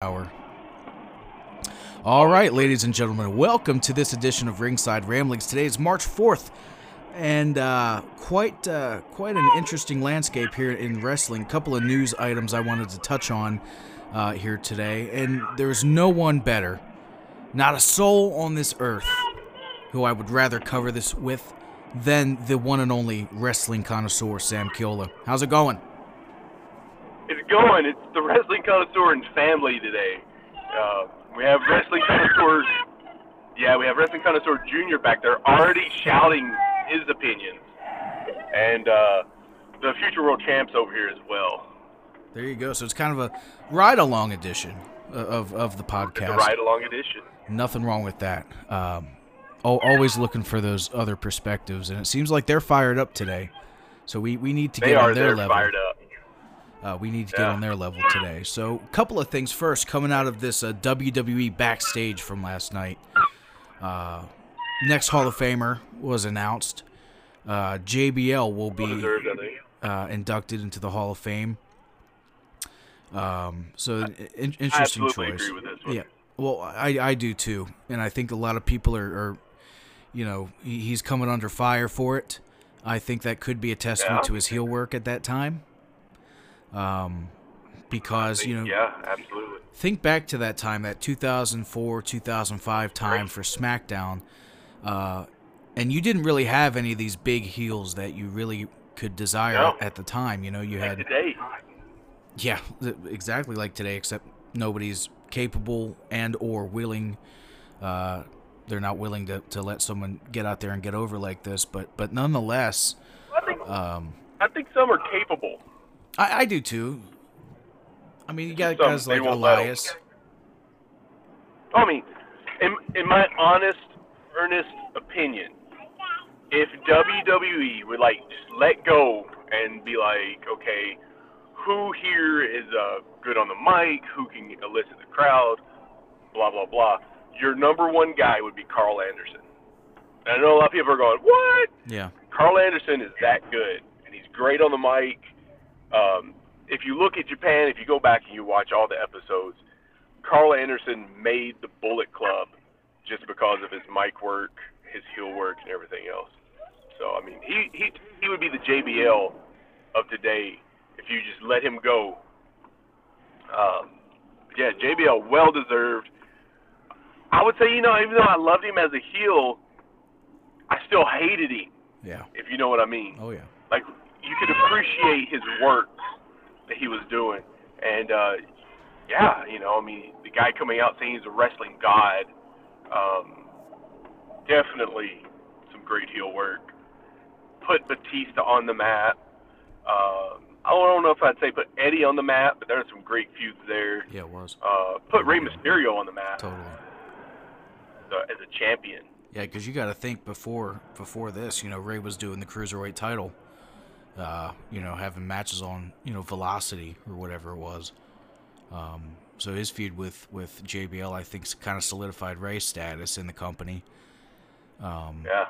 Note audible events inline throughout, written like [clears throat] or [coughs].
hour. All right, ladies and gentlemen, welcome to this edition of Ringside Ramblings. Today is March 4th, and uh, quite uh, quite an interesting landscape here in wrestling. A couple of news items I wanted to touch on uh, here today, and there's no one better, not a soul on this earth, who I would rather cover this with than the one and only wrestling connoisseur Sam Kiola. How's it going? It's going. It's the wrestling connoisseur and family today. Uh, we have wrestling connoisseur. Yeah, we have wrestling connoisseur Junior back there already shouting his opinions, and uh, the future world champs over here as well. There you go. So it's kind of a ride along edition of, of the podcast. Ride along edition. Nothing wrong with that. Um, always looking for those other perspectives, and it seems like they're fired up today. So we, we need to they get on their they're level. Uh, we need to get Yeah. on their level today. So, a couple of things first coming out of this uh, WWE backstage from last night. Uh, next Hall of Famer was announced. Uh, JBL will be deserved, uh, inducted into the Hall of Fame. Um, so, in- interesting choice. agree with this one. Yeah, well, I I do too, and I think a lot of people are, are you know, he- he's coming under fire for it. I think that could be a testament Yeah. to his heel work at that time. Um, because you know, Yeah, absolutely. think back to that time, that 2004 2005 time for SmackDown, uh, and you didn't really have any of these big heels that you really could desire No. at the time. You know, you had Today, yeah, exactly like today, except nobody's capable and or willing. Uh, they're not willing to, to let someone get out there and get over like this, but but nonetheless, I think um, I think some are capable. I, I do too. I mean, you got Some, guys like won't let 'em. Elias. I mean, in, in my honest, earnest opinion, if WWE would like just let go and be like, okay, who here is uh, good on the mic, who can elicit the crowd, blah blah blah. Your number one guy would be Karl Anderson. And I know a lot of people are going, what? Yeah, Karl Anderson is that good, and he's great on the mic. Um, if you look at Japan, if you go back and you watch all the episodes, Karl Anderson made the Bullet Club just because of his mic work, his heel work, and everything else. So I mean, he he he would be the JBL of today if you just let him go. Um, yeah, JBL, well deserved. I would say, you know, even though I loved him as a heel, I still hated him yeah, if you know what I mean. oh yeah, Like you could appreciate his work that he was doing, and uh, yeah, you know, I mean, the guy coming out saying he's a wrestling god, um, definitely some great heel work. Put Batista on the map. Um, I don't know if I'd say put Eddie on the map, but there are some great feuds there. yeah, it was Uh, put Rey Mysterio on the map totally. as a champion. Yeah, because you got to think before before this, you know, Rey was doing the cruiserweight title, uh, you know, having matches on, you know, Velocity or whatever it was. Um, so his feud with with JBL, I think, kind of solidified Rey's status in the company. Um, Yeah,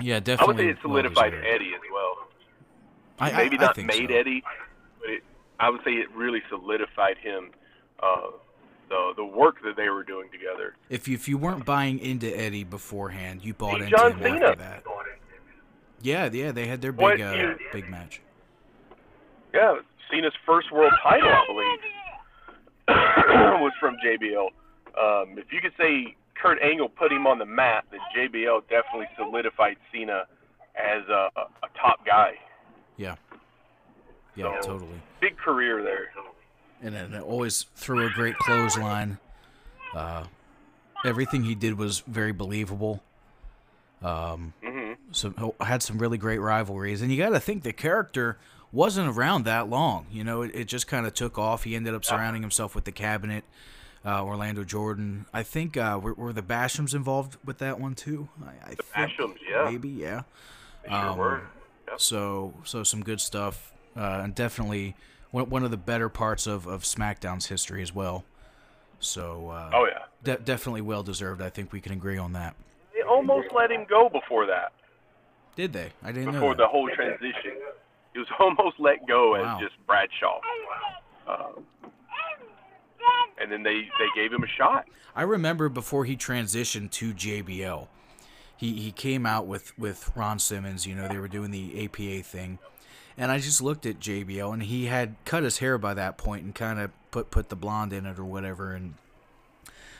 yeah, I definitely. would say it solidified well-deserved. Eddie as well. I, I- maybe I not think made so. Eddie, but it, I would say it really solidified him. Uh, the the work that they were doing together. If you, if you weren't buying into Eddie beforehand, you bought into John him Cena. after that. Yeah, yeah, they had their big uh, you- big match. Yeah, Cena's first world title, I believe, [coughs] was from JBL. Um, if you could say Kurt Angle put him on the map, then JBL definitely solidified Cena as a, a top guy. Yeah. Yeah, So- totally. Big career there. and then always threw a great clothesline. Uh, everything he did was very believable. Um, hmm so had some really great rivalries, and you got to think the character wasn't around that long. You know, it, it just kind of took off. He ended up surrounding himself with the cabinet, uh, Orlando Jordan. I think uh, were, were the Bashams involved with that one too? I, I The think Bashams, yeah. maybe, yeah. They sure Um, were. Yep. So so some good stuff, uh, and definitely one, one of the better parts of, of SmackDown's history as well. So uh, Oh yeah. de- definitely well deserved. I think we can agree on that. They almost let him go before that. Did they? I didn't know before the whole transition. He was [laughs] almost let go Wow. as just Bradshaw. Uh, and then they they gave him a shot. I remember before he transitioned to JBL, he he came out with with Ron Simmons. You know, they were doing the APA thing, and I just looked at JBL, and he had cut his hair by that point and kind of put put the blonde in it or whatever. And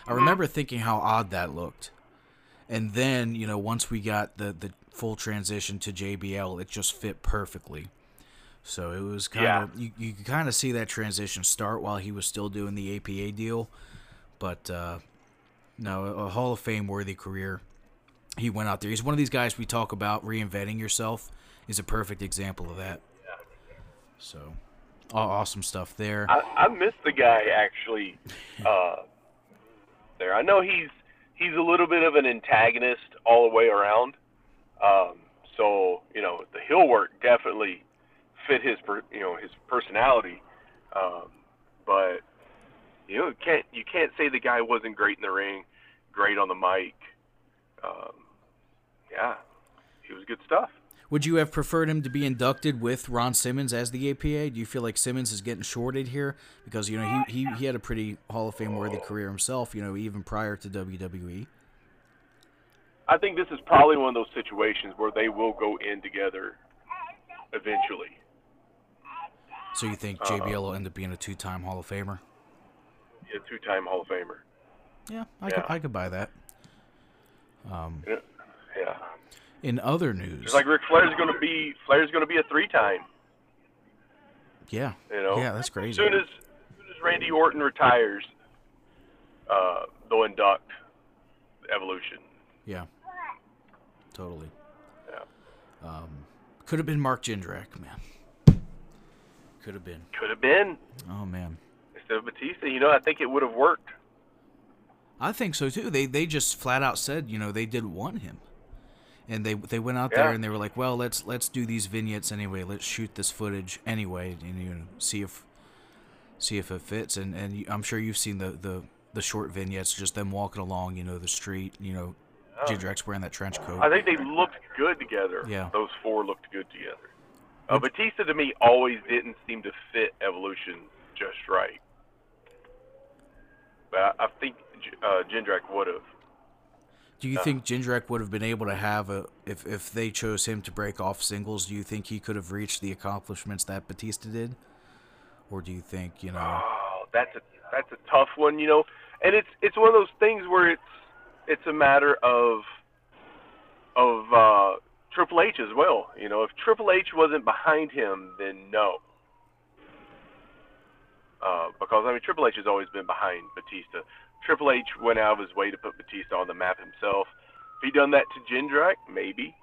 I remember thinking how odd that looked. And then you know, once we got the the full transition to JBL, it just fit perfectly. So it was kind Yeah. of you, you could kind of see that transition start while he was still doing the APA deal, but uh, no, a Hall of Fame worthy career. He went out there. He's one of these guys we talk about reinventing yourself. Is a perfect example of that. So, awesome stuff there. I, I miss the guy actually. Uh, there, I know he's he's a little bit of an antagonist all the way around. Um, so you know, the heel work definitely fit his per, you know his personality. Um, but you know, you can't you can't say the guy wasn't great in the ring, great on the mic. Um, yeah, he was good stuff. Would you have preferred him to be inducted with Ron Simmons as the APA? Do you feel like Simmons is getting shorted here because you know he he, he had a pretty Hall of Fame worthy career himself. You know, even prior to? WWE. I think this is probably one of those situations where they will go in together eventually. So you think JBL will end up being a two-time Hall of Famer? Yeah, two-time Hall of Famer. Yeah, I could I could buy that. Um, Yeah. yeah. in other news, Just like Ric Flair's going to be Flair's going to be a three-time. yeah, You know. yeah, that's As crazy. soon as, as soon as Randy Orton retires, uh, they'll induct Evolution. Yeah, totally. Yeah. Um, could have been Mark Jindrak, man. Could have been. Could have been Oh man, instead of Batista. You know, I think it would have worked. I think so too. They they just flat out said, you know, they didn't want him, and they they went out there and they were like, well, let's let's do these vignettes anyway. Let's shoot this footage anyway, and you know, see if see if it fits. And and I'm sure you've seen the the the short vignettes, just them walking along, you know, the street. You know, Jindrak's wearing that trench coat. I think they looked good together. Yeah. Those four looked good together. Uh, Batista to me always didn't seem to fit Evolution just right. But I, I think uh, Jindrak would have. Do you think Jindrak would have been able to have a if if they chose him to break off singles? Do you think he could have reached the accomplishments that Batista did, or do you think you know? Oh, that's a that's a tough one, you know. And it's it's one of those things where it's it's a matter of of uh, Triple H as well. You know, if Triple H wasn't behind him, then no. Uh, because I mean, Triple H has always been behind Batista. Triple H went out of his way to put Batista on the map himself. If he done that to Jindrak, maybe.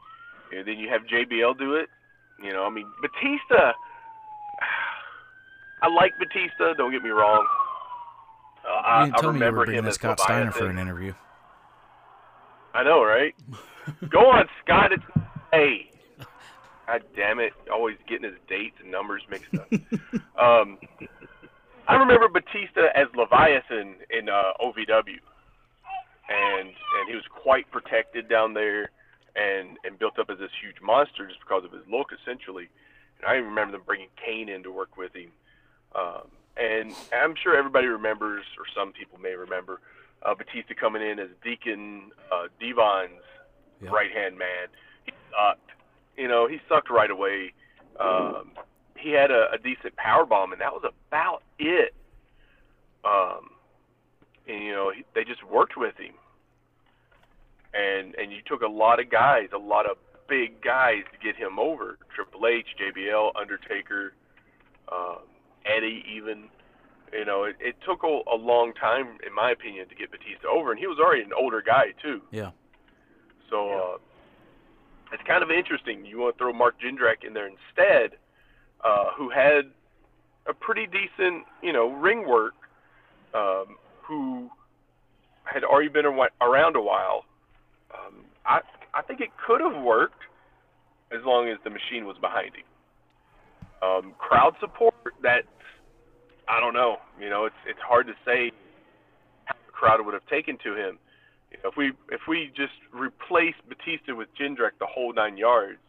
And then you have JBL do it. You know, I mean, Batista. [sighs] I like Batista. Don't get me wrong. Uh, I, I tell me you remember him as Scott Steiner for an interview. I know, right? [laughs] Go on, Scott. It's hey. God damn it! Always getting his dates and numbers mixed up. [laughs] um, I remember Batista as Leviathan in uh, OVW, and and he was quite protected down there, and and built up as this huge monster just because of his look, essentially. And I even remember them bringing Kane in to work with him. Um, and I'm sure everybody remembers, or some people may remember, uh, Batista coming in as Deacon uh, D-Von's Yep. right hand man. He sucked. You know, he sucked right away. Um, he had a, a decent power bomb, and that was about it. Um, and you know, he, they just worked with him. And and you took a lot of guys, a lot of big guys to get him over. Triple H, JBL, Undertaker, um, Eddie, even. You know, it, it took a, a long time, in my opinion, to get Batista over, and he was already an older guy too. Yeah. So uh, it's kind of interesting. You want to throw Mark Jindrak in there instead, uh, who had a pretty decent, you know, ring work, um, who had already been around a while. Um, I I think it could have worked as long as the machine was behind him. Um, crowd support that I don't know. You know, it's it's hard to say how the crowd would have taken to him. You know, if we if we just replace Batista with Jindrak the whole nine yards,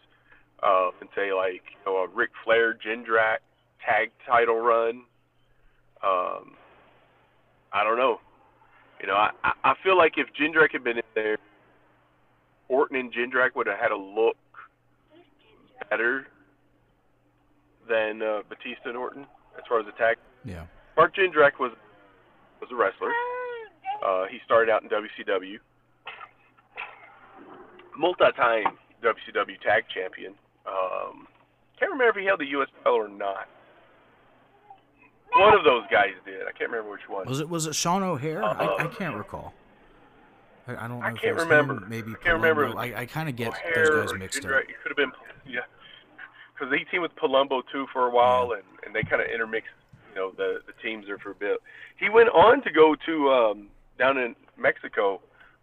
uh, and say like you know a Ric Flair Jindrak tag title run, um, I don't know. You know, I I feel like if Jindrak had been in there, Orton and Jindrak would have had a look better than uh, Batista and Orton as far as attack. Yeah. Mark Jindrak was was a wrestler. Uh, he started out in WCW, multi-time WCW Tag Champion. Um, can't remember if he held the U.S. title or not. One of those guys did. I can't remember which one. Was it was it Sean O'Haire? I, I Uh, can't recall. I, I don't know I if it can't was remember. him, maybe I can't remember. I, I kind of get O'Haire those guys mixed Jindrak. up. It could have been, yeah, because he teamed with Palumbo too for a while, and and they kind of intermixed, know, the the teams are for a bit. He went on to go to um, down in Mexico,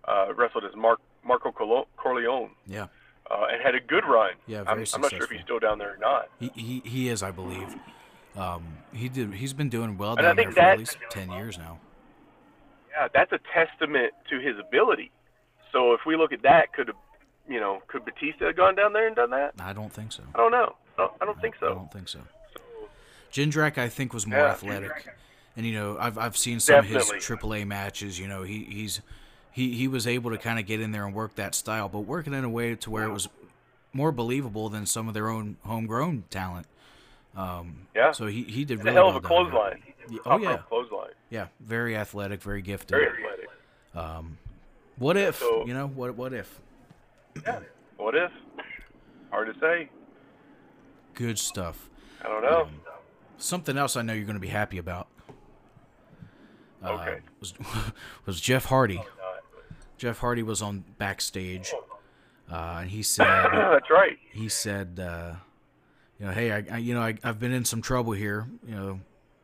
uh, wrestled as Mark Marco Corleone, Yeah. uh, and had a good run. Yeah, I'm, very I'm not sure if he's still down there or not. He, he he is, I believe. Um, he did. He's been doing well down there for at least ten years now. Yeah, that's a testament to his ability. So if we look at that, could you know, could Batista have gone down there and done that? I don't think so. I don't know. I don't, I don't think so. I don't think so. Jindrak, I think, was more Yeah, athletic, and you know, I've I've seen some of Definitely. his AAA matches. You know, he he's he he was able to kind of get in there and work that style, but working in a way to where it was more believable than some of their own homegrown talent. Um, Yeah. So he he did It's really a hell of well a clothesline. Yeah, Oh yeah, clothesline. yeah, very athletic, very gifted. Very athletic. Um, what if So- you know what? What if? Yeah. What if? Hard to say. Good stuff. I don't know. Um, Something else I know you're going to be happy about. uh, Was [laughs] was Jeff Hardy? Uh, Jeff Hardy was on backstage, uh, and he [laughs] said That's right. he said, uh, you know, hey, I, I you know I, I've been in some trouble here, you know,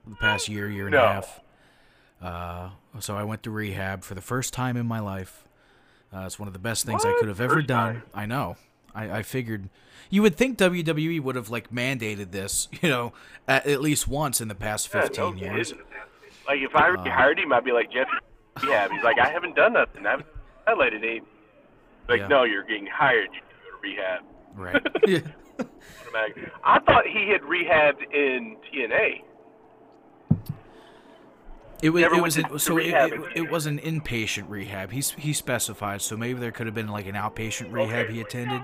the past year, year and No. a half. Uh, so I went to rehab for the first time in my life. Uh, it's one of the best things I could have ever First done. time? I know. I, I figured you would think WWE would have like mandated this, [laughs] you know, at, at least once in the past Yeah, 15 no years. Like if I Uh, hired him, I'd be like Jeff. Yeah, he's like I haven't done nothing. I haven't violated any. Like Yeah. no, you're getting hired. You go to rehab. Right. [laughs] yeah. I thought he had rehabbed in TNA. It was, it was an- so it, it, it was an inpatient rehab. He he specified, so maybe there could have been like an outpatient rehab Okay. he attended,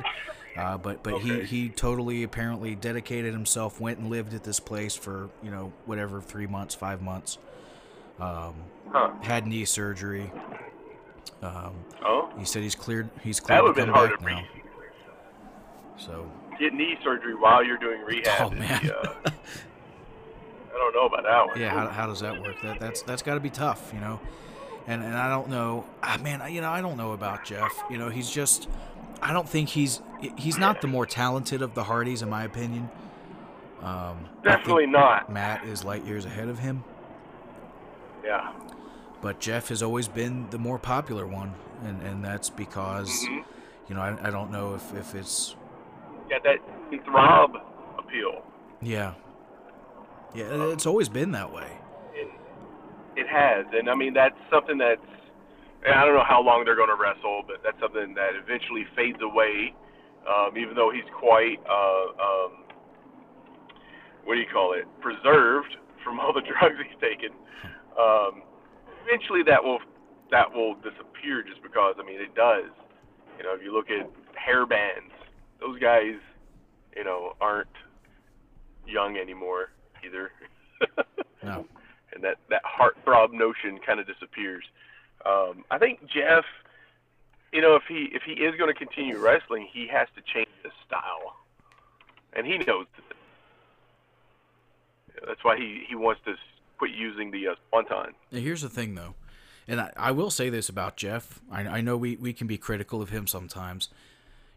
uh, but but Okay. he he totally apparently dedicated himself, went and lived at this place for you know whatever three months, five months. Um, Huh. had knee surgery. Um, Oh, he said he's cleared. He's that cleared would to have been come hard back to now. So Get knee surgery while you're doing rehab. Oh, man. uh, [laughs] I don't know about that one. yeah, how, how does that work? That that's that's got to be tough, you know. And and I don't know, ah, man. You know, I don't know about Jeff. You know, he's just. I don't think he's he's not the more talented of the Hardys, in my opinion. Um, Definitely not. Matt is light years ahead of him, Yeah. but Jeff has always been the more popular one, and and that's because, Mhm. you know, I, I don't know if if it's. Yeah, that throb appeal. yeah, yeah, it's always been that way. It, it has, and I mean that's something that's. I don't know how long they're going to wrestle, but that's something that eventually fades away. Um, even though he's quite, uh, um, what do you call it, preserved from all the [laughs] drugs he's taken. Um, eventually, that will that will disappear just because I mean it does. You know, if you look at hair bands, those guys, you know, aren't young anymore either. No. [laughs] and that that heartthrob notion kind of disappears. Um, I think Jeff, you know, if he if he is going to continue wrestling, he has to change his style, and he knows. That. That's why he he wants to quit using the uh, swanton. Now, here's the thing, though, and I, I will say this about Jeff. I, I know we, we can be critical of him sometimes.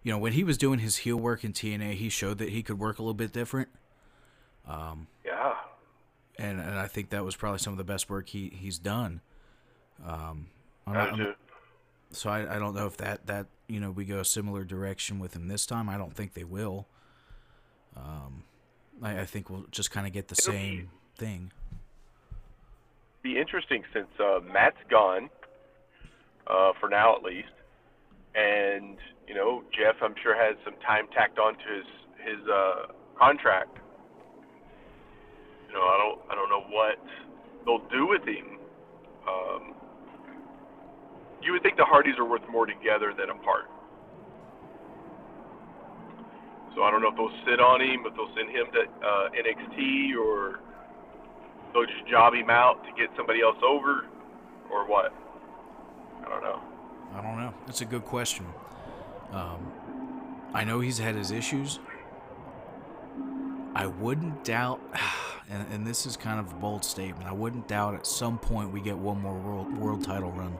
You know, when he was doing his heel work in TNA, he showed that he could work a little bit different, Yeah, and, and I think that was probably some of the best work he, he's done. Um, I'm I not- do I'm- so I, I don't know if that, that you know we go a similar direction with him this time. I don't think they will. Um, I, I think we'll just kind of get the It'll be- same thing. be interesting since uh, Matt's gone, uh, for now at least, and you know Jeff, I'm sure has some time tacked onto his his uh, contract. What they'll do with him. Um, you would think the Hardys are worth more together than apart. So I don't know if they'll sit on him, if they'll send him to uh, NXT, or they'll just job him out to get somebody else over, or what. I don't know. I don't know. That's a good question. Um, I know he's had his issues. I wouldn't doubt, [sighs] and, and this is kind of a bold statement. I wouldn't doubt at some point we get one more world world title run.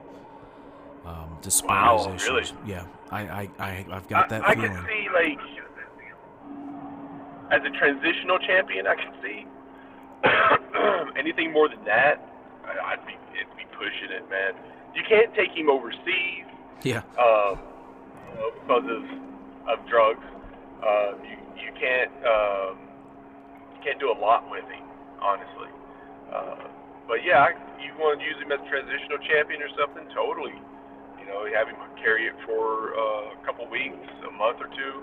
Um, despite Wow, his issues. really? Yeah, I, I, I, I've got that I, I feeling. can see like as a transitional champion, I can see [coughs] anything more than that. I, I'd be it'd be pushing it, man. You can't take him overseas Yeah, um, you know, because of of drugs. Uh, you you can't um, can't do a lot with him, honestly. Uh, but yeah, you want to use him as a transitional champion or something? Totally. You know, have him carry it for uh, a couple weeks, a month or two.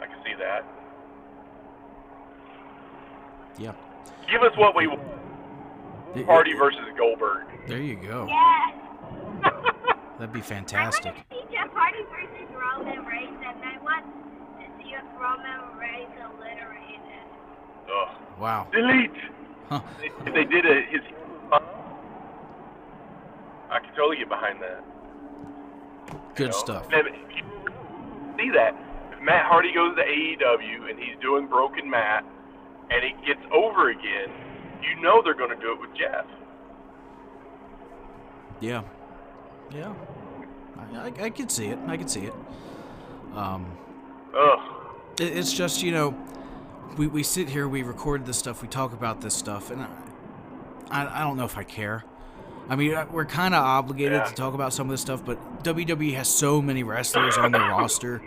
I can see that. yeah. Give us what we want. It- Hardy versus Goldberg. There you go. Yes. [laughs] That'd be I fantastic. want to see Jeff Hardy versus Roman Reigns, and I want to see if Roman Reigns alliterated. Ugh. Wow. Delete. Huh. If they did a his, I could totally get behind that. Good know? stuff. See that if Matt Hardy goes to AEW and he's doing Broken Matt, and it gets over again, you know they're going to do it with Jeff. Yeah. Yeah. I, I, I could see it. I could see it. Um, Ugh. it, it's just you know, we, we sit here, we record this stuff, we talk about this stuff, and I, I, I don't know if I care. I mean, uh, we're kind of obligated Yeah. to talk about some of this stuff, but WWE has so many wrestlers on their [laughs] roster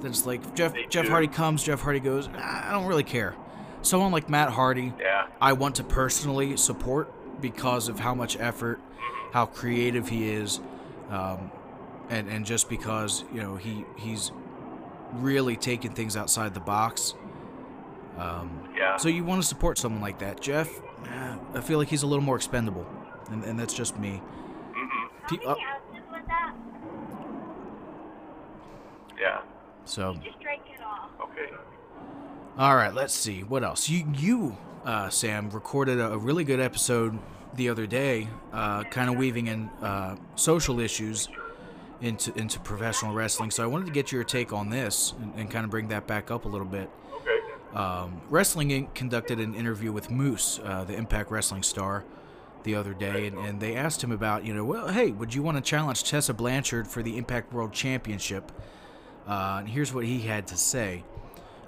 that it's like Jeff They Jeff do. Hardy comes, Jeff Hardy goes. I don't really care. Someone like Matt Hardy, Yeah. I want to personally support because of how much effort, how creative he is, um, and and just because you know he he's really taking things outside the box. Um, Yeah. so you want to support someone like that, Jeff? eh, I feel like he's a little more expendable, and, and that's just me. hmm Pe- uh, many ounces was that? Yeah. so Just drank it all. Okay. All right, let's see what else. You, you, uh, Sam, recorded a, a really good episode the other day, uh, kind of weaving in uh, social issues into into professional wrestling. So I wanted to get your take on this and, and kind of bring that back up a little bit. Okay. Um, Wrestling Inc. conducted an interview with Moose, uh, the Impact Wrestling star, the other day, and, and they asked him about, you know, well, hey, would you want to challenge Tessa Blanchard for the Impact World Championship? Uh, and here's what he had to say.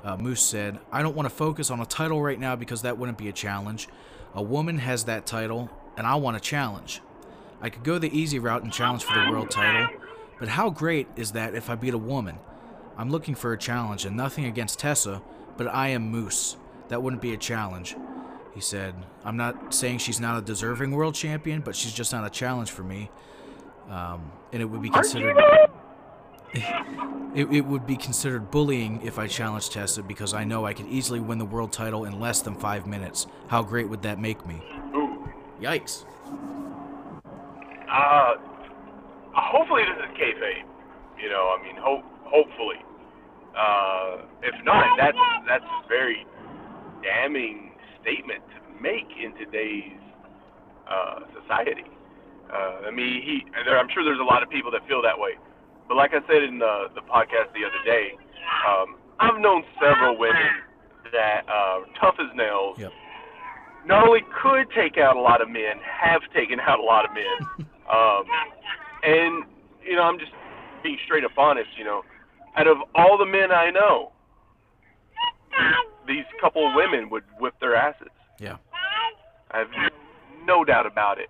Uh, Moose said, I don't want to focus on a title right now because that wouldn't be a challenge. A woman has that title, and I want a challenge. I could go the easy route and challenge for the world title, but how great is that if I beat a woman? I'm looking for a challenge, and nothing against Tessa, but I am Moose. That wouldn't be a challenge. He said, I'm not saying she's not a deserving world champion, but she's just not a challenge for me. Um, and it would be considered. [laughs] It, it would be considered bullying if I challenged Tessa because I know I could easily win the world title in less than five minutes. How great would that make me? Ooh. Yikes. Uh, hopefully this is kayfabe. You know, I mean, hope hopefully. Uh, if not, that's that's a very damning statement to make in today's uh, society. Uh, I mean, he. There, I'm sure there's a lot of people that feel that way. But like I said in the the podcast the other day, um, I've known several women that uh, tough as nails. Yep. Not only could take out a lot of men, have taken out a lot of men. [laughs] Um, and you know, I'm just being straight up honest. You know, out of all the men I know, these couple of women would whip their asses. Yeah. I have no doubt about it.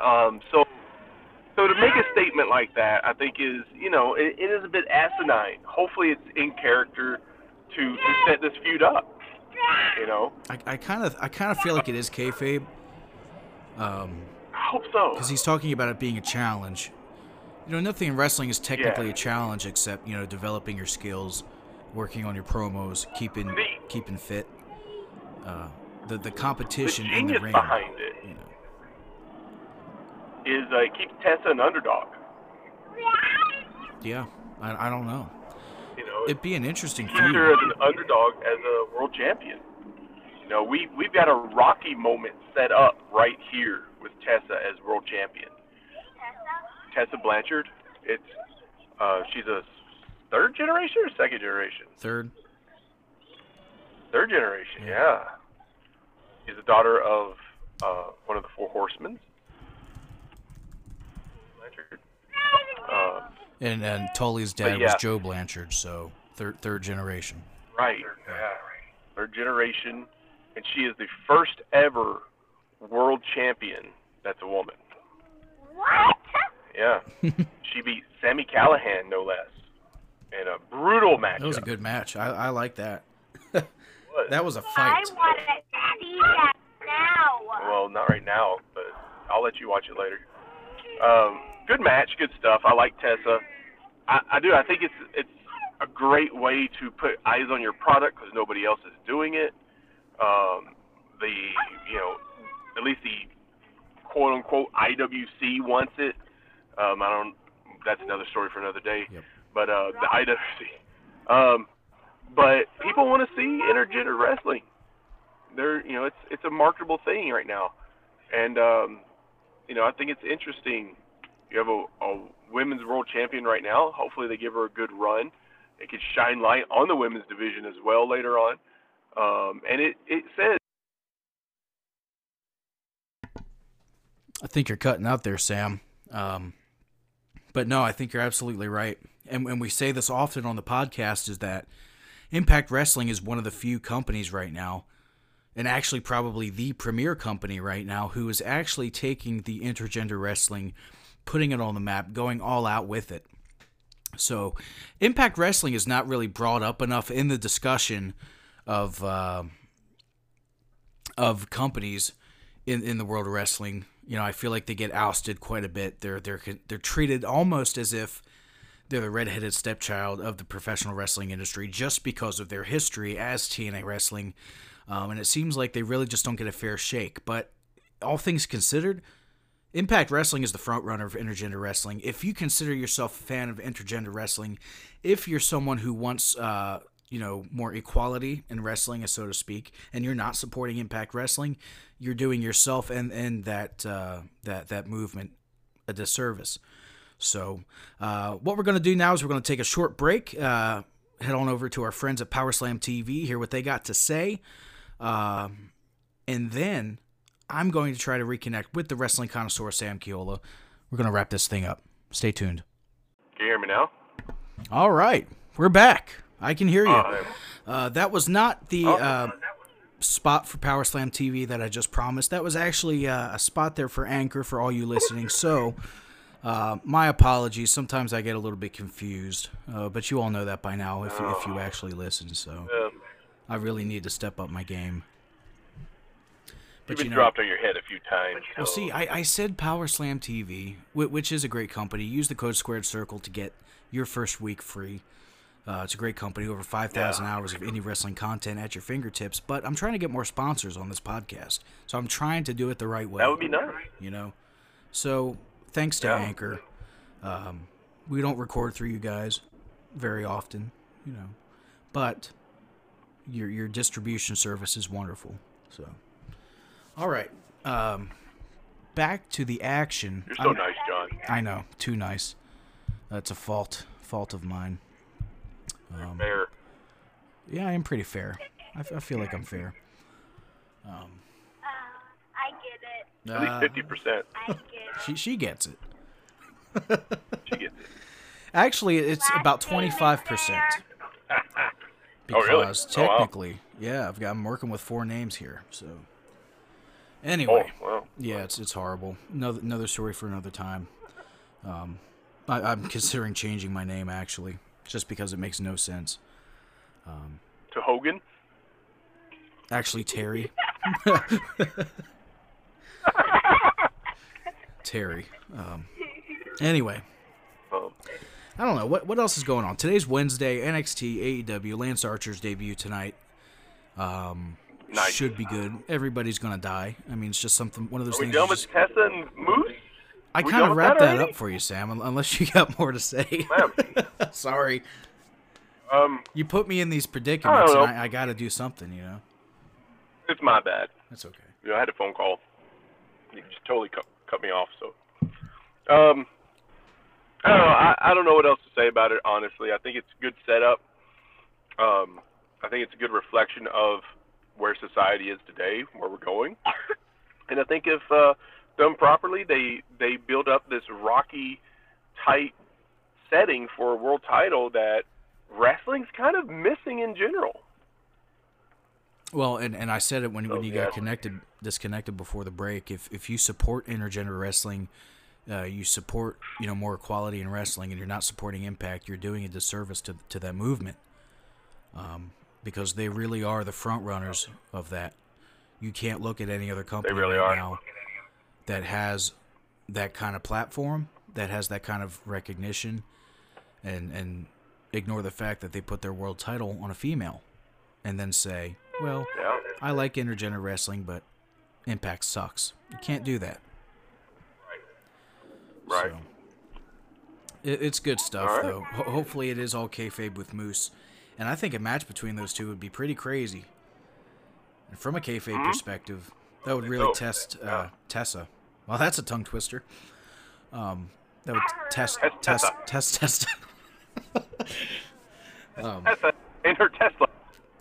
Um, so, so to make a statement like that, I think is you know it, it is a bit asinine. Hopefully, it's in character to to set this feud up. You know, I kind of I kind of feel like it is kayfabe. Um, I hope so. because he's talking about it being a challenge. You know, nothing in wrestling is technically Yeah. a challenge except you know developing your skills, working on your promos, keeping The- keeping fit. Uh, the the The competition in the ring. behind it. You know. is uh, it keeps Tessa an underdog. Yeah, I, I don't know. You know, It'd be an interesting keeps her as an underdog as a world champion. You know, we we've got a Rocky moment set up right here with Tessa as world champion. Tessa Blanchard. It's uh, she's a third generation or second generation? Third. Third generation. Yeah. Yeah. She's the daughter of uh, one of the four horsemen. Blanchard. Uh, And and Tully's dad yeah. was Joe Blanchard, so third third generation. Right. Yeah. Third generation, and she is the first ever world champion that's a woman. What? Yeah. [laughs] she beat Sami Callihan, no less, in a brutal match. That was a good match. I, I like that. [laughs] Was. That was a fight. I want to see that now. Well, not right now, but I'll let you watch it later. Um, good match, good stuff. I like Tessa. I, I do. I think it's it's a great way to put eyes on your product because nobody else is doing it. Um, the you know, at least the quote unquote IWC wants it. Um, I don't. That's another story for another day. Yep. But uh, the IWC. Um, but people want to see intergender wrestling. They're you know it's it's a marketable thing right now, and um, you know I think it's interesting. You have a, a women's world champion right now. Hopefully they give her a good run. It could shine light on the women's division as well later on. Um, and it it says I think you're cutting out there, Sam. Um, but no, I think you're absolutely right. And when we say this often on the podcast, is that Impact Wrestling is one of the few companies right now, and actually probably the premier company right now, who is actually taking the intergender wrestling, putting it on the map, going all out with it. So, Impact Wrestling is not really brought up enough in the discussion of uh, of companies in in the world of wrestling. You know, I feel like they get ousted quite a bit. They're they're they're treated almost as if they're the redheaded stepchild of the professional wrestling industry just because of their history as TNA wrestling. Um, and it seems like they really just don't get a fair shake. But all things considered, Impact Wrestling is the front runner of intergender wrestling. If you consider yourself a fan of intergender wrestling, if you're someone who wants, uh, you know, more equality in wrestling, so to speak, and you're not supporting Impact Wrestling, you're doing yourself and and that uh, that that movement a disservice. So, uh, what we're going to do now is we're going to take a short break. Uh, head on over to our friends at Power Slam TV, hear what they got to say, um, and then I'm going to try to reconnect with the wrestling connoisseur Sam Kiola. We're going to wrap this thing up. Stay tuned. Can you hear me now? All right, we're back. I can hear you. Uh, Uh, that was not the oh, uh, spot for Power Slam TV that I just promised. That was actually uh, a spot there for Anchor for all you listening. So, uh, my apologies. Sometimes I get a little bit confused, uh, but you all know that by now if, if you actually listen. So, I really need to step up my game. you've But been you know, dropped on your head a few times. well, see, I, I said Power Slam TV, which is a great company. Use the code Squared Circle to get your first week free. Uh, it's a great company, over 5,000 hours of indie wrestling content at your fingertips. But I'm trying to get more sponsors on this podcast. So I'm trying to do it the right way. that would be nice. You know? So thanks to Yeah. Anchor. Um, we don't record through you guys very often, you know. But your, your distribution service is wonderful. So, all right. Um, back to the action. You're so I'm- nice, John. I know, too nice. That's a fault, fault of mine. Um, Fair. yeah, I am pretty fair. I, f- I feel like I'm fair. Um, Uh, I get it. At uh, least fifty percent. I get it. she she gets it. [laughs] She gets it. Actually, it's about Last twenty name is five percent there. [laughs] Oh, really? because Oh, wow. technically, yeah, I've got I'm working with four names here. So Oh, anyway, well. yeah, it's it's horrible. Another another story for another time. Um, I, I'm [laughs] considering changing my name actually, just because it makes no sense. To Hogan. Actually, Terry. [laughs] Terry. Um, anyway, Um, I don't know what what else is going on. Today's Wednesday. NXT, AEW, Lance Archer's debut tonight. Um, Nice. should be good. Everybody's gonna die. I mean, it's just something. One of those are we things. done with just- Tessa and Moose? I kind of wrapped that that up for you, Sam. Unless you got more to say. [laughs] Sorry, Um, you put me in these predicaments, know. and I, I got to do something. You know, it's my bad. that's okay. You know, I had a phone call. You just totally cut, cut me off. So, um, I don't know. I, I don't know what else to say about it. Honestly, I think it's a good setup. Um, I think it's a good reflection of where society is today, where we're going. [laughs] And I think if uh, done properly, they they build up this rocky, tight setting for a world title that wrestling's kind of missing in general. Well, and, and I said it when, when you got connected disconnected before the break. If if you support intergender wrestling, uh, you support you know more equality in wrestling, and you're not supporting Impact, you're doing a disservice to to that movement. Um, because they really are the front runners of that. You can't look at any other company really right are. now that has that kind of platform, that has that kind of recognition, and and ignore the fact that they put their world title on a female, and then say, well. Yeah. I like intergender wrestling, but Impact sucks. You can't do that. Right. So, it, it's good stuff, right. though. Ho- hopefully, it is all kayfabe with Moose, and I think a match between those two would be pretty crazy. And from a kayfabe perspective, that would really so. test uh, Tessa. Well, that's a tongue twister. Um, that would test Test- test test test. um, Tesla in her Tesla.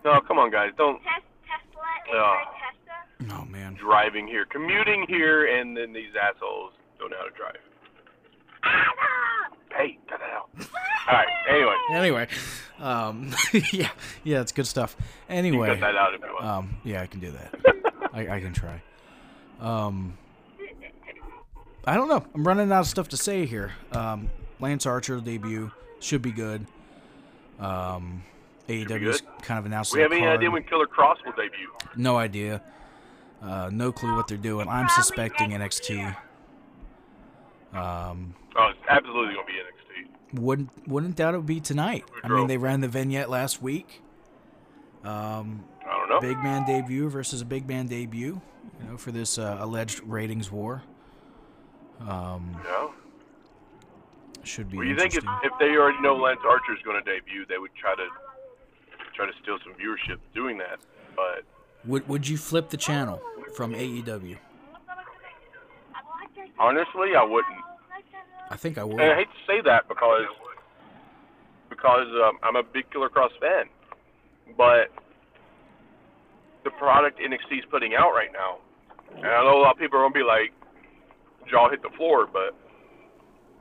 No, come on, guys, don't Tes- Tesla and Oh. her Tesla. oh man. driving here, commuting here, and then these assholes don't know how to drive. Hey, cut that out. All right. Anyway, Anyway, um, [laughs] yeah, yeah, it's good stuff. you Anyway, cut that out if you want. Um, yeah, I can do that. [laughs] I, I can try. Um, I don't know. I'm running out of stuff to say here. Um, Lance Archer debut should be good. Um, AEW's good. kind of announced we have any idea when Killer Kross will debut? No idea. Uh, no clue what they're doing. I'm suspecting NXT. Um, Oh, it's absolutely gonna be NXT. wouldn't wouldn't doubt it would be tonight. I mean, they ran the vignette last week. Um, I don't know. big man debut versus a big man debut, you know, for this uh, alleged ratings war. Um, Yeah. should be Well, you think if, if they already know Lance Archer's going to debut, they would try to try to steal some viewership doing that. But would would you flip the channel from AEW? honestly, I wouldn't. I think I would. And I hate to say that because because um, I'm a big Killer Kross fan, but the product NXT is putting out right now, and I know a lot of people are gonna be like, jaw hit the floor, but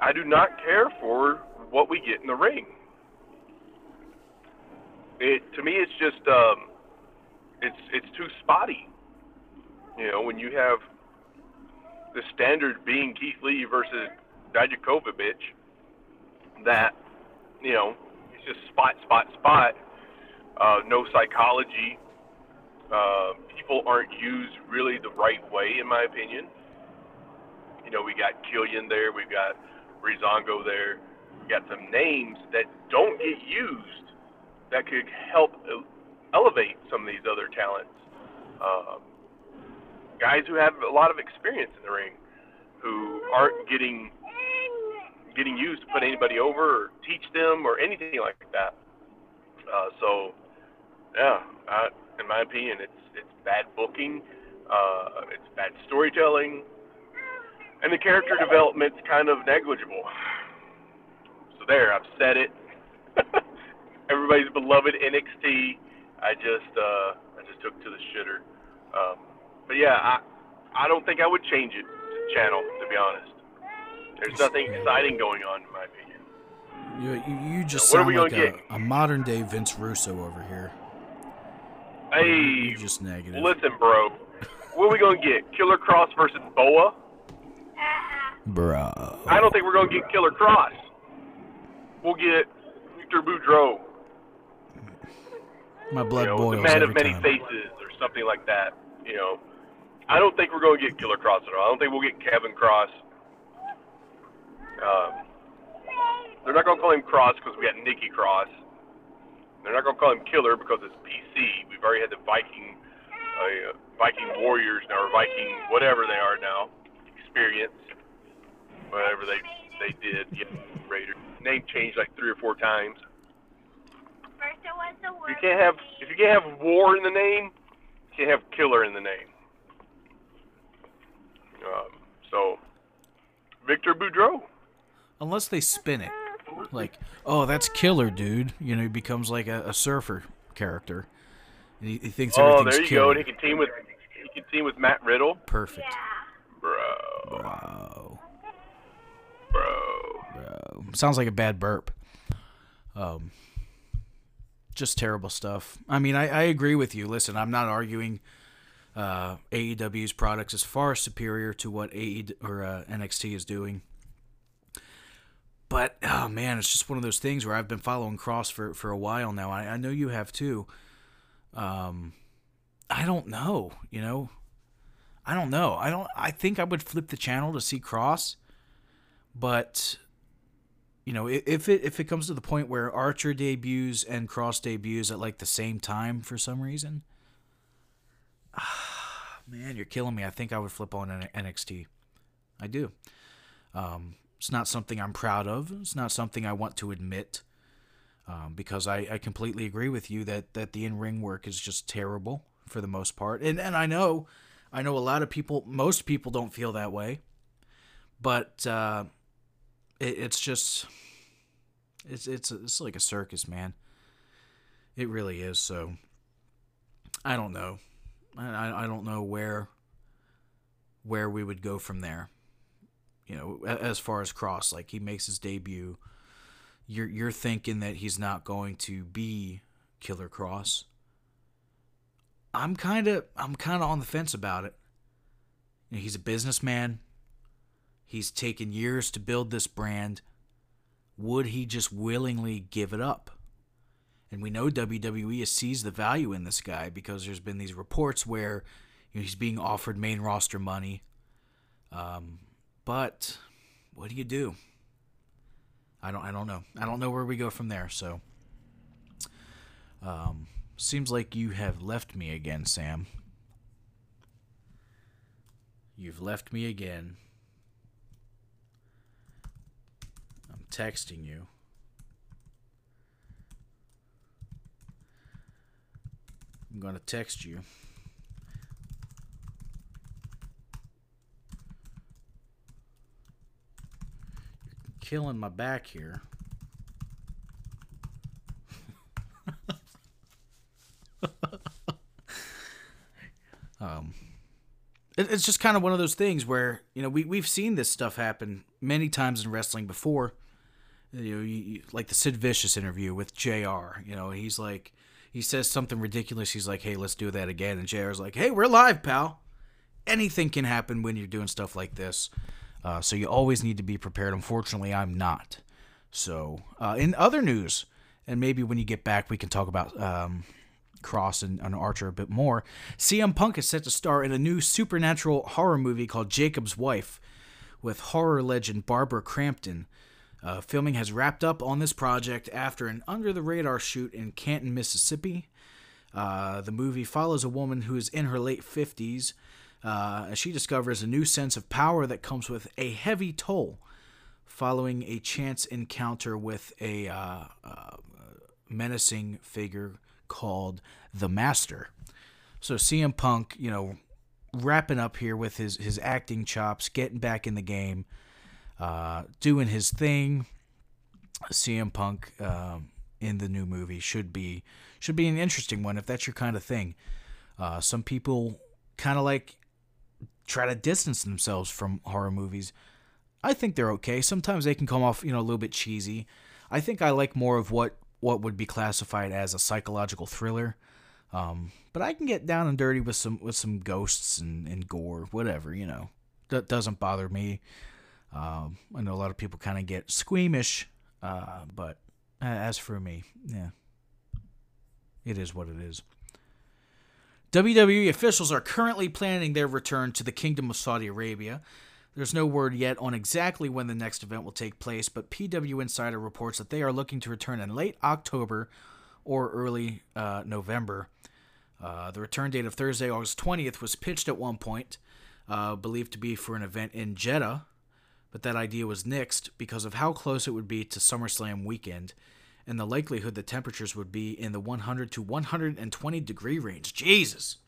I do not care for what we get in the ring. It to me, it's just um, it's it's too spotty. You know, when you have the standard being Keith Lee versus Dijakovic, that you know, it's just spot, spot, spot. Uh, no psychology. Uh, people aren't used really the right way, in my opinion. You know, we got Killian there, we've got Rizongo there, we got some names that don't get used that could help elevate some of these other talents. Um, guys who have a lot of experience in the ring, who aren't getting getting used to put anybody over or teach them or anything like that. Uh, so, yeah, I, in my opinion, it's it's bad booking, uh, it's bad storytelling, and the character development's kind of negligible. So there, I've said it. [laughs] Everybody's beloved NXT. I just uh, I just took to the shitter. Um, but yeah, I I don't think I would change it to channel to be honest. There's nothing exciting going on in my opinion. You, you, you just sound we like a, get? a modern day Vince Russo over here. Hey, You're just negative. listen, bro. What are we gonna get? Killer Kross versus Boa? Bruh. I don't think we're gonna get Killer Kross. We'll get Victor Boudreaux, My blood you know, boils the man of many time. faces, or something like that. You know, I don't think we're gonna get Killer Kross at all. I don't think we'll get Kevin Cross. Um, they're not gonna call him Cross because we got Nikki Cross. They're not gonna call him Killer because it's PC. We've already had the Viking, uh, Viking Warriors now, or Viking whatever they are now, experience. whatever they they did. Yeah, Raiders name changed like three or four times. First it was the word. You can't have if you can't have war in the name, you can't have killer in the name. Um, so, Victor Boudreau. Unless they spin it. Like, oh, that's killer, dude. You know, he becomes like a, a surfer character. And he, he thinks Oh, everything's there you killer. go. And he can team with he can team with Matt Riddle, Perfect. Yeah. bro, Bro. bro. Bro. Sounds like a bad burp. Um, just terrible stuff. I mean, I, I agree with you. Listen, I'm not arguing uh, AEW's products is far superior to what AE or uh, NXT is doing. But oh man, it's just one of those things where I've been following Kross for, for a while now. I, I know you have too. Um, I don't know. You know, I don't know. I don't. I think I would flip the channel to see Kross, but you know, if it if it comes to the point where Archer debuts and Kross debuts at like the same time for some reason, [sighs] man, you're killing me. I think I would flip on NXT. I do. Um, it's not something I'm proud of. It's not something I want to admit. Um, because I, I completely agree with you that, that the in ring work is just terrible for the most part. And and I know I know a lot of people most people don't feel that way. But uh, it, it's just it's it's it's like a circus, man. It really is. So I don't know. I I don't know where where we would go from there. You know, as far as Kross, like he makes his debut, you're you're thinking that he's not going to be Killer Kross. I'm kind of I'm kind of on the fence about it. You know, he's a businessman. He's taken years to build this brand. Would he just willingly give it up? And we know WWE has seized the value in this guy because there's been these reports where you know, he's being offered main roster money. Um, but what do you do? I don't. I don't know. I don't know where we go from there. So, um, seems like you have left me again, Sam. You've left me again. I'm texting you. I'm going to text you. You're killing my back here. [laughs] um, it, it's just kind of one of those things where you know we we've seen this stuff happen many times in wrestling before. You know, you, you, like the Sid Vicious interview with Jr. You know, he's like he says something ridiculous. He's like, "Hey, let's do that again," and Jr's like, "Hey, we're live, pal." Anything can happen when you're doing stuff like this, uh, so you always need to be prepared. Unfortunately, I'm not. So, uh, in other news, and maybe when you get back, we can talk about um, Kross and, and Archer a bit more. CM Punk is set to star in a new supernatural horror movie called Jacob's Wife with horror legend Barbara Crampton. Uh, filming has wrapped up on this project after an under the radar shoot in Canton, Mississippi. Uh, the movie follows a woman who is in her late 50s uh, as she discovers a new sense of power that comes with a heavy toll following a chance encounter with a uh, uh, menacing figure called the Master. So CM Punk, you know, wrapping up here with his his acting chops, getting back in the game, uh, doing his thing. CM Punk um, in the new movie should be should be an interesting one if that's your kind of thing. Uh, some people kind of like try to distance themselves from horror movies. I think they're okay. Sometimes they can come off, you know, a little bit cheesy. I think I like more of what what would be classified as a psychological thriller. Um, but I can get down and dirty with some with some ghosts and, and gore, whatever, you know. That doesn't bother me. Um, I know a lot of people kind of get squeamish, uh, but as for me, yeah, it is what it is. WWE officials are currently planning their return to the Kingdom of Saudi Arabia. There's no word yet on exactly when the next event will take place, but PW Insider reports that they are looking to return in late October or early uh, November. Uh, the return date of Thursday, August 20th, was pitched at one point, uh, believed to be for an event in Jeddah, but that idea was nixed because of how close it would be to SummerSlam weekend and the likelihood that temperatures would be in the 100 to 120 degree range. Jesus.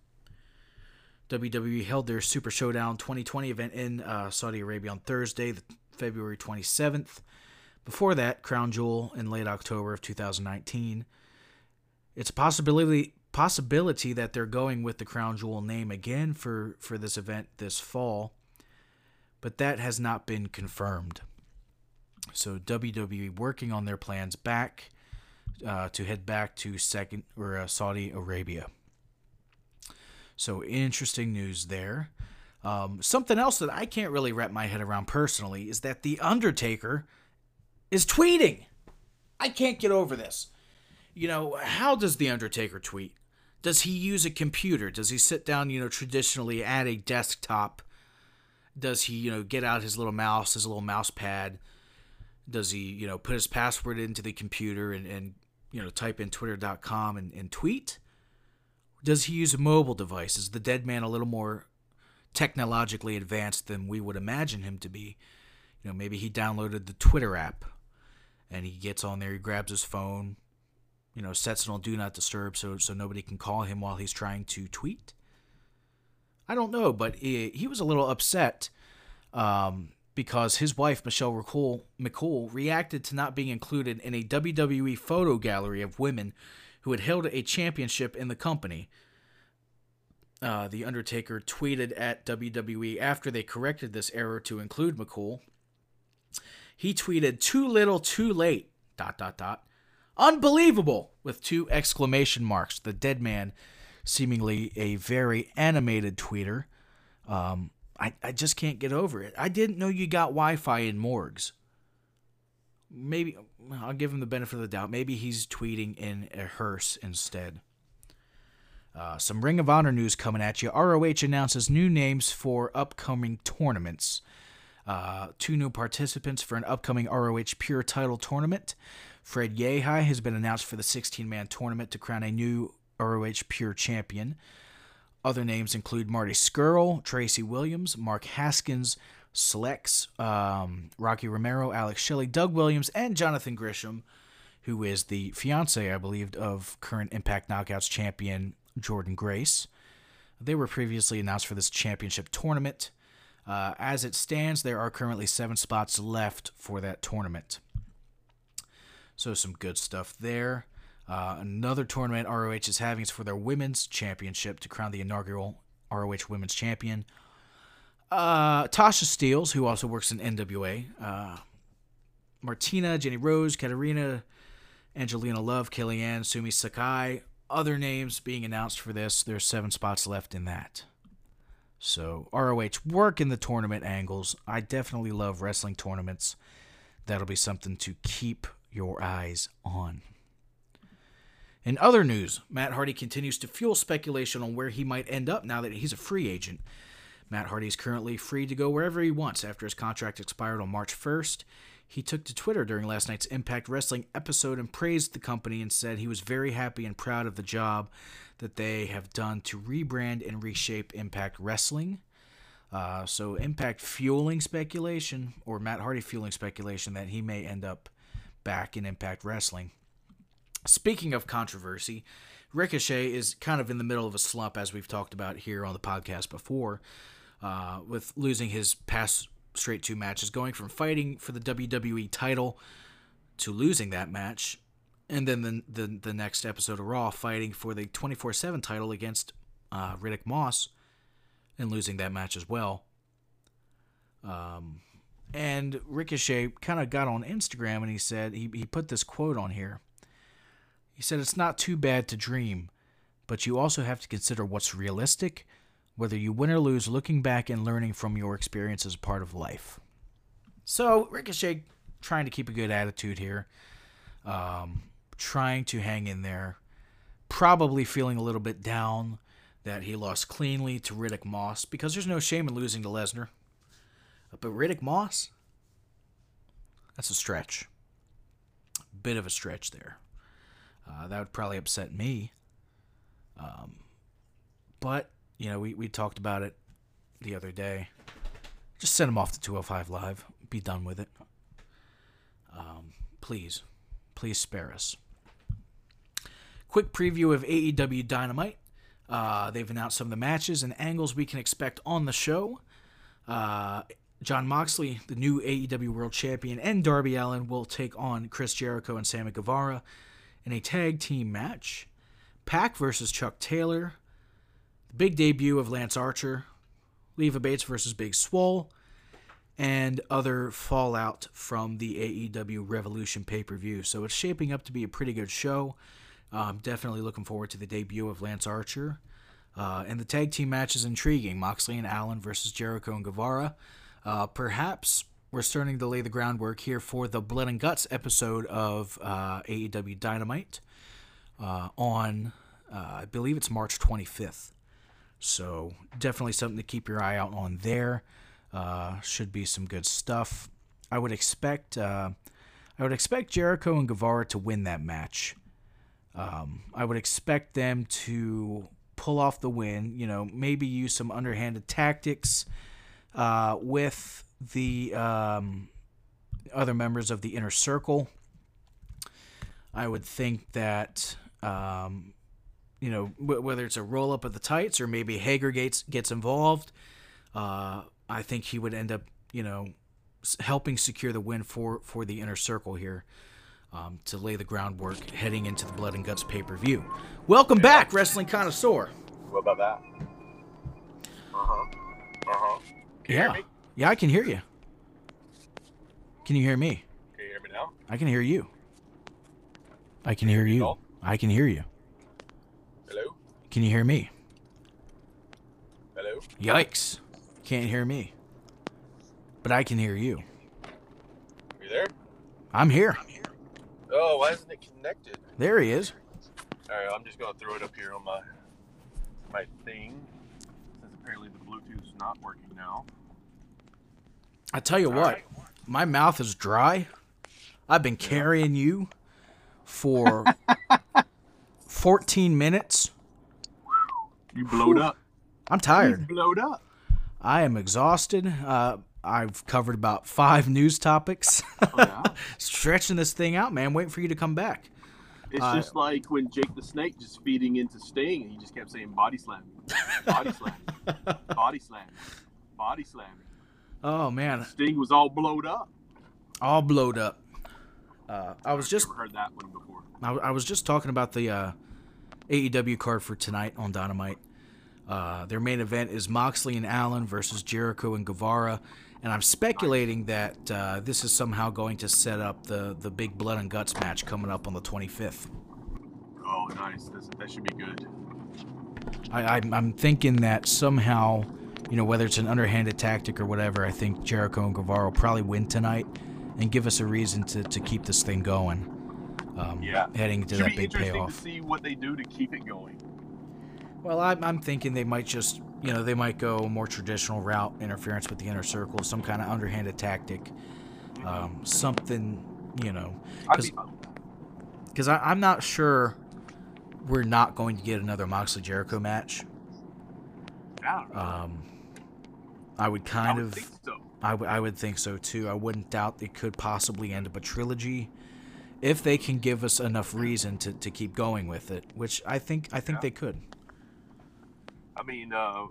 WWE held their Super Showdown 2020 event in uh, Saudi Arabia on Thursday, February 27th. Before that, Crown Jewel in late October of 2019. It's a possibility possibility that they're going with the Crown Jewel name again for, for this event this fall, but that has not been confirmed. So WWE working on their plans back uh, to head back to second or uh, Saudi Arabia. So interesting news there. Um, something else that I can't really wrap my head around personally is that the Undertaker is tweeting. I can't get over this. You know, how does the Undertaker tweet? Does he use a computer? Does he sit down, you know, traditionally at a desktop? Does he, you know, get out his little mouse, his little mouse pad? Does he, you know, put his password into the computer and, and you know, type in twitter.com and, and tweet? Does he use mobile device? Is the dead man a little more technologically advanced than we would imagine him to be? You know, maybe he downloaded the Twitter app and he gets on there, he grabs his phone, you know, sets it on do not disturb so so nobody can call him while he's trying to tweet. I don't know, but he, he was a little upset um, because his wife Michelle McCool, McCool reacted to not being included in a WWE photo gallery of women who had held a championship in the company. Uh, the Undertaker tweeted at WWE after they corrected this error to include McCool. He tweeted, "Too little, too late." Dot dot dot. Unbelievable! With two exclamation marks. The dead man, seemingly a very animated tweeter. Um, I, I just can't get over it. I didn't know you got Wi Fi in morgues. Maybe I'll give him the benefit of the doubt. Maybe he's tweeting in a hearse instead. Uh, some Ring of Honor news coming at you. ROH announces new names for upcoming tournaments. Uh, two new participants for an upcoming ROH Pure Title tournament. Fred Yehi has been announced for the 16 man tournament to crown a new ROH Pure champion. Other names include Marty Scurll, Tracy Williams, Mark Haskins, Slex, um, Rocky Romero, Alex Shelley, Doug Williams, and Jonathan Gresham, who is the fiance, I believe, of current Impact Knockouts champion Jordynne Grace. They were previously announced for this championship tournament. Uh, as it stands, there are currently seven spots left for that tournament. So, some good stuff there. Uh, another tournament ROH is having is for their women's championship to crown the inaugural ROH Women's Champion. Uh, Tasha Steelz, who also works in NWA. Uh, Martina, Jenny Rose, Katarina, Angelina Love, Kellyanne, Sumi Sakai. Other names being announced for this. There's seven spots left in that. So, ROH work in the tournament angles. I definitely love wrestling tournaments. That'll be something to keep your eyes on. In other news, Matt Hardy continues to fuel speculation on where he might end up now that he's a free agent. Matt Hardy is currently free to go wherever he wants after his contract expired on March 1st. He took to Twitter during last night's Impact Wrestling episode and praised the company and said he was very happy and proud of the job that they have done to rebrand and reshape Impact Wrestling. Uh, so, Impact fueling speculation, or Matt Hardy fueling speculation, that he may end up back in Impact Wrestling. Speaking of controversy, Ricochet is kind of in the middle of a slump, as we've talked about here on the podcast before, uh, with losing his past straight two matches, going from fighting for the WWE title to losing that match, and then the the, the next episode of Raw fighting for the 24/7 title against uh, Riddick Moss, and losing that match as well. Um, and Ricochet kind of got on Instagram and he said he he put this quote on here. He said, It's not too bad to dream, but you also have to consider what's realistic, whether you win or lose, looking back and learning from your experience as part of life. So, Ricochet trying to keep a good attitude here, um, trying to hang in there, probably feeling a little bit down that he lost cleanly to Riddick Moss because there's no shame in losing to Lesnar. But Riddick Moss, that's a stretch. Bit of a stretch there. Uh, that would probably upset me. Um, but, you know, we, we talked about it the other day. Just send him off to 205 Live. be done with it. Um, please, please spare us. Quick preview of AEW Dynamite. Uh, they've announced some of the matches and angles we can expect on the show. Uh, Jon Moxley, the new AEW World Champion, and Darby Allin will take on Chris Jericho and Sammy Guevara in a tag team match. PAC versus Chuck Taylor. Big debut of Lance Archer. Leva Bates versus Big Swole. And other fallout from the AEW Revolution pay per view. So it's shaping up to be a pretty good show. I'm definitely looking forward to the debut of Lance Archer. Uh, and the tag team match is intriguing Moxley and Allin versus Jericho and Guevara. Uh, perhaps we're starting to lay the groundwork here for the Blood and Guts episode of uh, AEW Dynamite uh, on, uh, I believe it's March 25th. So definitely something to keep your eye out on there. Uh, should be some good stuff. I would expect I would expect Jericho and Guevara to win that match. Um, I would expect them to pull off the win. You know, maybe use some underhanded tactics uh, with the um, other members of the inner circle. I would think that um, you know w- whether it's a roll up of the tights or maybe Hager gets gets involved. Uh, I think he would end up you know helping secure the win for for the inner circle here um, to lay the groundwork heading into the Blood and Guts pay per view. Welcome back, wrestling connoisseur. What about that? Uh huh. Uh huh. Yeah, hear me? yeah, I can hear you. Can you hear me? Can you hear me now? I can hear you. I can hear you. I can hear you. Can you hear me? Hello? Yikes! Can't hear me. But I can hear you. Are you there? I'm here. I'm here. Oh, why isn't it connected? There he is. All right, I'm just gonna throw it up here on my my thing since apparently the Bluetooth's not working now. I tell you All what, right. my mouth is dry. I've been carrying you for [laughs] 14 minutes. You blowed up. I'm tired. blowed up. I am exhausted. Uh, I've covered about five news topics. [laughs] Oh, yeah. Stretching this thing out, man. Waiting for you to come back. It's Uh, just like when Jake the Snake just feeding into Sting, and he just kept saying body slam, body slam, [laughs] body slam, body slam. Oh man, Sting was all blowed up. all blowed up. Uh, I was just Never heard that one before. I, I was just talking about the uh, AEW card for tonight on Dynamite. Uh, their main event is Moxley and Allin versus Jericho and Guevara, and I'm speculating that uh, this is somehow going to set up the the big blood and guts match coming up on the 25th. Oh, nice. This, that should be good. I, I'm, I'm thinking that somehow, you know, whether it's an underhanded tactic or whatever, I think Jericho and Guevara will probably win tonight and give us a reason to, to keep this thing going. Um, Yeah. Heading to should that be big interesting payoff. to see what they do to keep it going. Well, I'm, I'm thinking they might just, you know, they might go a more traditional route, interference with the inner circle, some kind of underhanded tactic, um, something, you know, because I'm not sure we're not going to get another Moxley Jericho match. Yeah, Um, I would I kind would of, think so. I, w- I would think so too. I wouldn't doubt it could possibly end up a trilogy if they can give us enough reason to, to keep going with it, which I think I think Yeah. they could. I mean, uh,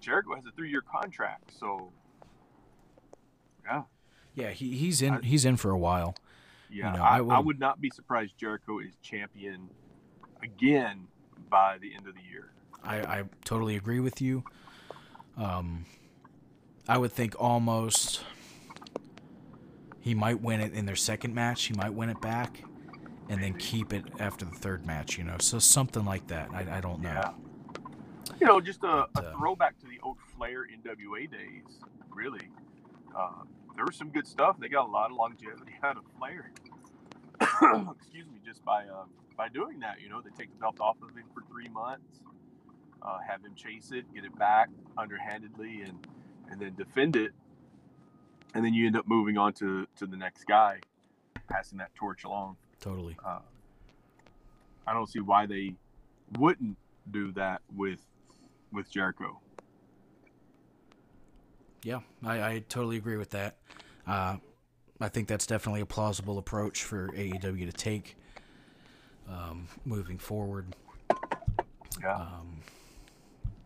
Jericho has a three-year contract, so yeah, Yeah, he, he's in I- he's in for a while. yeah. know, I, I I, would- would not be surprised Jericho is champion again by the end of the year. I, I totally agree with you. Um, I would think almost he might win it in their second match. He might win it back, and then keep it after the third match. You know, so something like that. I, I don't know. Yeah. You know, just a, But, a uh, throwback to the old Flair NWA days. Really, uh, there was some good stuff. They got a lot of longevity [laughs] out of Flair. [coughs] Excuse me, just by um, by doing that, you know, they take the belt off of him for three months, uh, have him chase it, get it back underhandedly, and and then defend it, and then you end up moving on to to the next guy, passing that torch along. Totally. Uh, I don't see why they wouldn't do that with with Jericho. Yeah, I, I totally agree with that. Uh, I think that's definitely a plausible approach for AEW to take um, moving forward. Yeah. Um,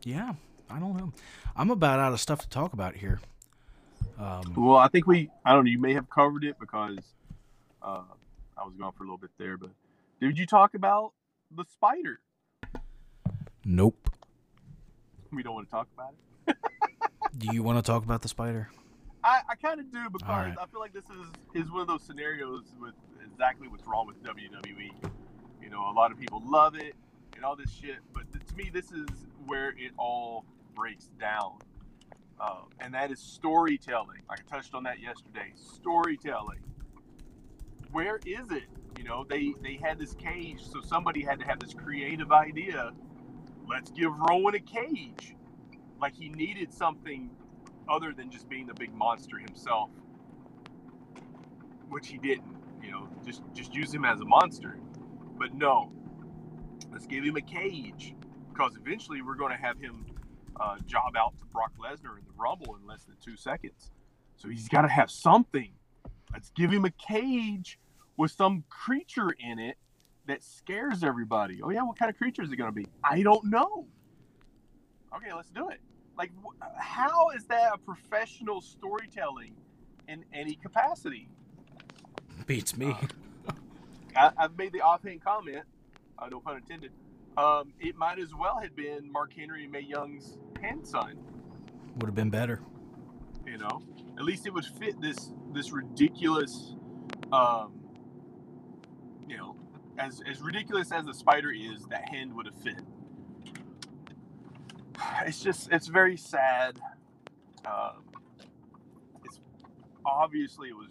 yeah, I don't know. I'm about out of stuff to talk about here. Um, Well, I think we, I don't know, you may have covered it because uh, I was gone for a little bit there, but did you talk about the spider? nope. We don't want to talk about it. Do you want to talk about the spider? I, I kind of do because right. I feel like this is, is one of those scenarios with exactly what's wrong with WWE. You know, a lot of people love it and all this shit, but to me, this is where it all breaks down. Um, and that is storytelling. Like I touched on that yesterday. Storytelling. Where is it? You know, they they had this cage, so somebody had to have this creative idea. Let's give Rowan a cage. Like he needed something other than just being the big monster himself, which he didn't. You know, just just use him as a monster. But no, let's give him a cage because eventually we're going to have him uh, job out to Brock Lesnar in the Rumble in less than two seconds. So he's got to have something. Let's give him a cage with some creature in it that scares everybody. Oh yeah, what kind of creature is it going to be? I don't know. Okay, let's do it. Like, how is that a professional storytelling in any capacity? Beats me. Uh, I, I've made the offhand comment, uh, no pun intended. Um, it might as well have been Mark Henry and Mae Young's hand sign. Would have been better. You know, at least it would fit this this ridiculous, um, you know, as as ridiculous as the spider is, that hand would have fit. [sighs] It's just it's very sad. Um, it's obviously it was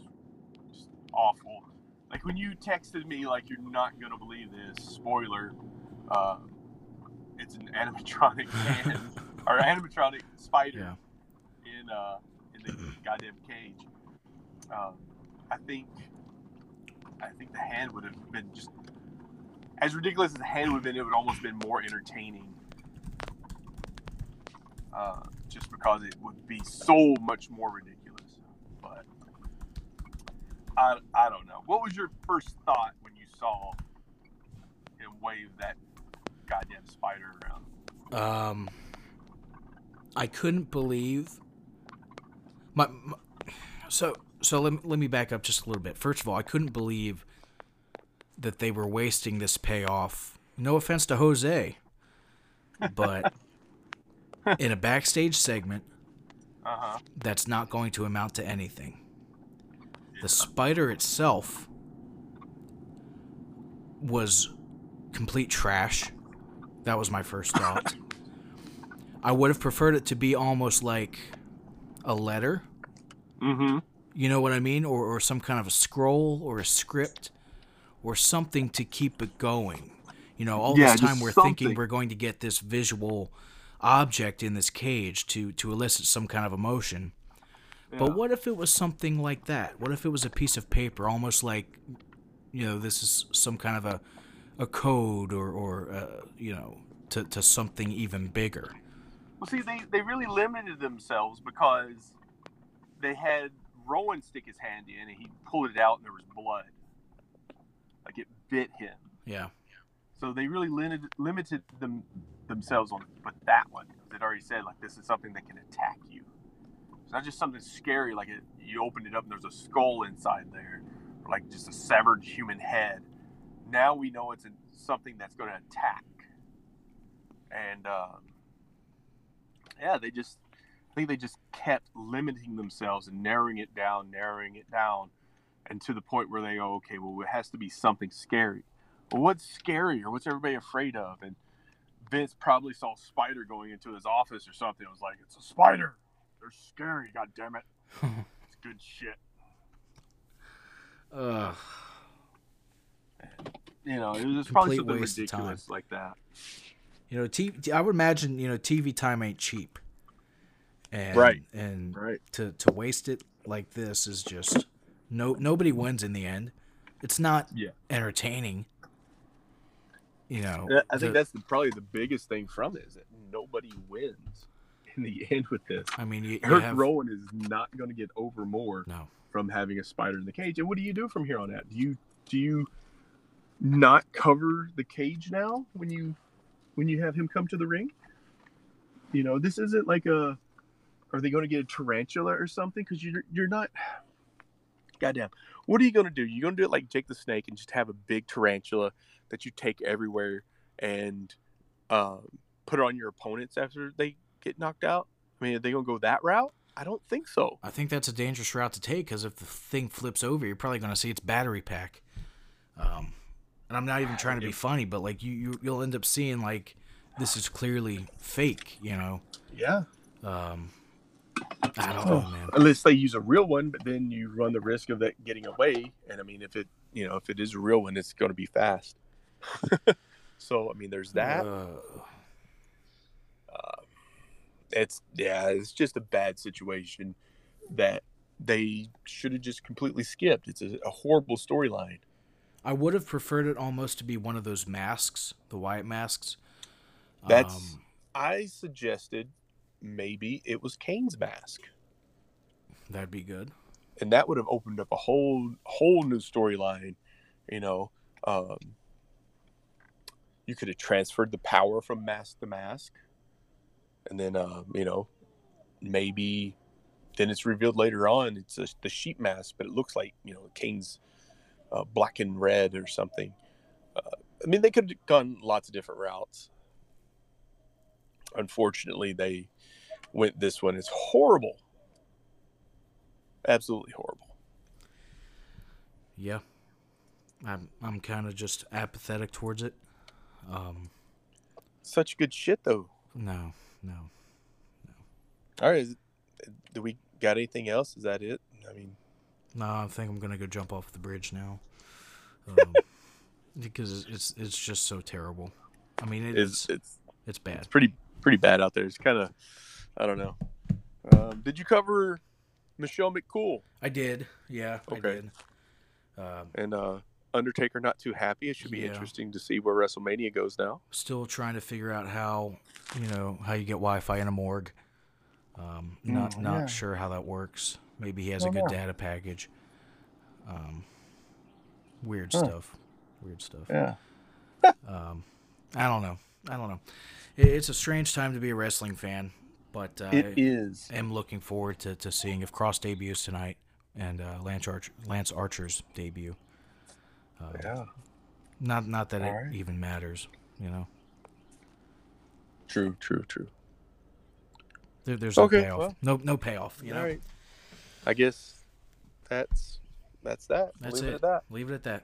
just awful. Like when you texted me, like you're not gonna believe this. Spoiler. Uh, it's an animatronic [laughs] hand or animatronic spider Yeah. in uh in the [clears throat] goddamn cage. Um, I think I think the hand would have been just as ridiculous as the hand would have been. It would almost have been more entertaining, uh, just because it would be so much more ridiculous. But I I don't know. What was your first thought when you saw him wave that goddamn spider around? Um, I couldn't believe my, my so so let me, let me back up just a little bit. First of all, I couldn't believe that they were wasting this payoff. No offense to Jose, but [laughs] in a backstage segment Uh huh. that's not going to amount to anything. The spider itself was complete trash. That was my first thought. [laughs] I would have preferred it to be almost like a letter. Mm-hmm. You know what I mean? Or, or some kind of a scroll or a script or something to keep it going. You know, all Yeah, this time we're something. thinking we're going to get this visual object in this cage to, to elicit some kind of emotion. But what if it was something like that? What if it was a piece of paper, almost like, you know, this is some kind of a, a code or, or uh, you know, to, to something even bigger? Well, see, they, they really limited themselves because they had Rowan stick his hand in and he pulled it out and there was blood. Like it bit him. Yeah. So they really limited, limited them themselves on but that one. It already said like this is something that can attack you. It's not just something scary like it, you opened it up and there's a skull inside there, or like just a severed human head. Now we know it's a, something that's going to attack. And um, yeah, they just I think they just kept limiting themselves and narrowing it down, narrowing it down, and to the point where they go, okay, well, it has to be something scary. Well, what's scary or what's everybody afraid of? And Vince probably saw a spider going into his office or something. It was like, it's a spider. They're scary. God damn it. [laughs] it's good shit. Ugh. You know, it was probably something waste of time. ridiculous like that. You know, I would imagine, you know, TV time ain't cheap. And, Right. And Right. to, to waste it like this is just no nobody wins in the end. It's not Yeah. entertaining. You know, I think the- that's the, probably the biggest thing from it is that nobody wins in the [laughs] end with this. I mean, you, Eric have Rowan is not going to get over more no. from having a spider in the cage. And what do you do from here on out? Do you do you not cover the cage now when you when you have him come to the ring? You know, this isn't like a. Are they going to get a tarantula or something? Because you're you're not. Goddamn, what are you going to do? You're going to do it like Jake the Snake and just have a big tarantula that you take everywhere and um, put it on your opponents after they get knocked out. I mean, are they going to go that route? I don't think so. I think that's a dangerous route to take because if the thing flips over, you're probably going to see its battery pack. Um, and I'm not even trying to be funny, but like you, you you'll end up seeing like this is clearly fake. You know. Yeah. Um, I don't know, man. Unless they use a real one, but then you run the risk of that getting away. And I mean, if it, you know, if it is a real one, it's going to be fast. [laughs] so I mean, there's that. Uh, it's yeah, it's just a bad situation that they should have just completely skipped. It's a, a horrible storyline. I would have preferred it almost to be one of those masks, the Wyatt masks. That's Um, I suggested maybe it was Kane's mask, that'd be good. and that would have opened up a whole whole new storyline. You know, um, you could have transferred the power from mask to mask, and then uh, you know maybe then it's revealed later on it's a, the sheep mask, but it looks like you know Kane's uh, black and red or something. Uh, I mean, they could have gone lots of different routes. Unfortunately, they went this one. It's horrible, absolutely horrible. Yeah, I'm I'm kind of just apathetic towards it. Um, Such good shit, though. no, no. No. All right, is, do we got anything else? Is that it? I mean, No, I think I'm gonna go jump off the bridge now, um, [laughs] because it's it's just so terrible. I mean, it's it's it's it's bad. it's pretty pretty bad out there. It's kind of, I don't know. Um, did you cover Michelle McCool I did, yeah, I Okay. did. Um, and uh, Undertaker? Not too happy. It should be Yeah. interesting to see where WrestleMania goes now. still trying to figure out how you know how you get Wi-Fi in a morgue. Um, not Mm, not yeah. sure how that works. Maybe he has a good know. data package. Um, weird Huh. stuff. Weird stuff. Yeah. Um, I don't know. I don't know. It- It's a strange time to be a wrestling fan, but uh, It is. I am looking forward to, to seeing if Kross debuts tonight and uh, Lance, Arch- Lance Archer's debut. Uh, Yeah. Not not that it Alright. even matters, you know. True. True. True. There, there's no Okay, payoff. well. no no payoff. You know. All right. I guess that's that's that. That's Leave it. it at that. Leave it at that.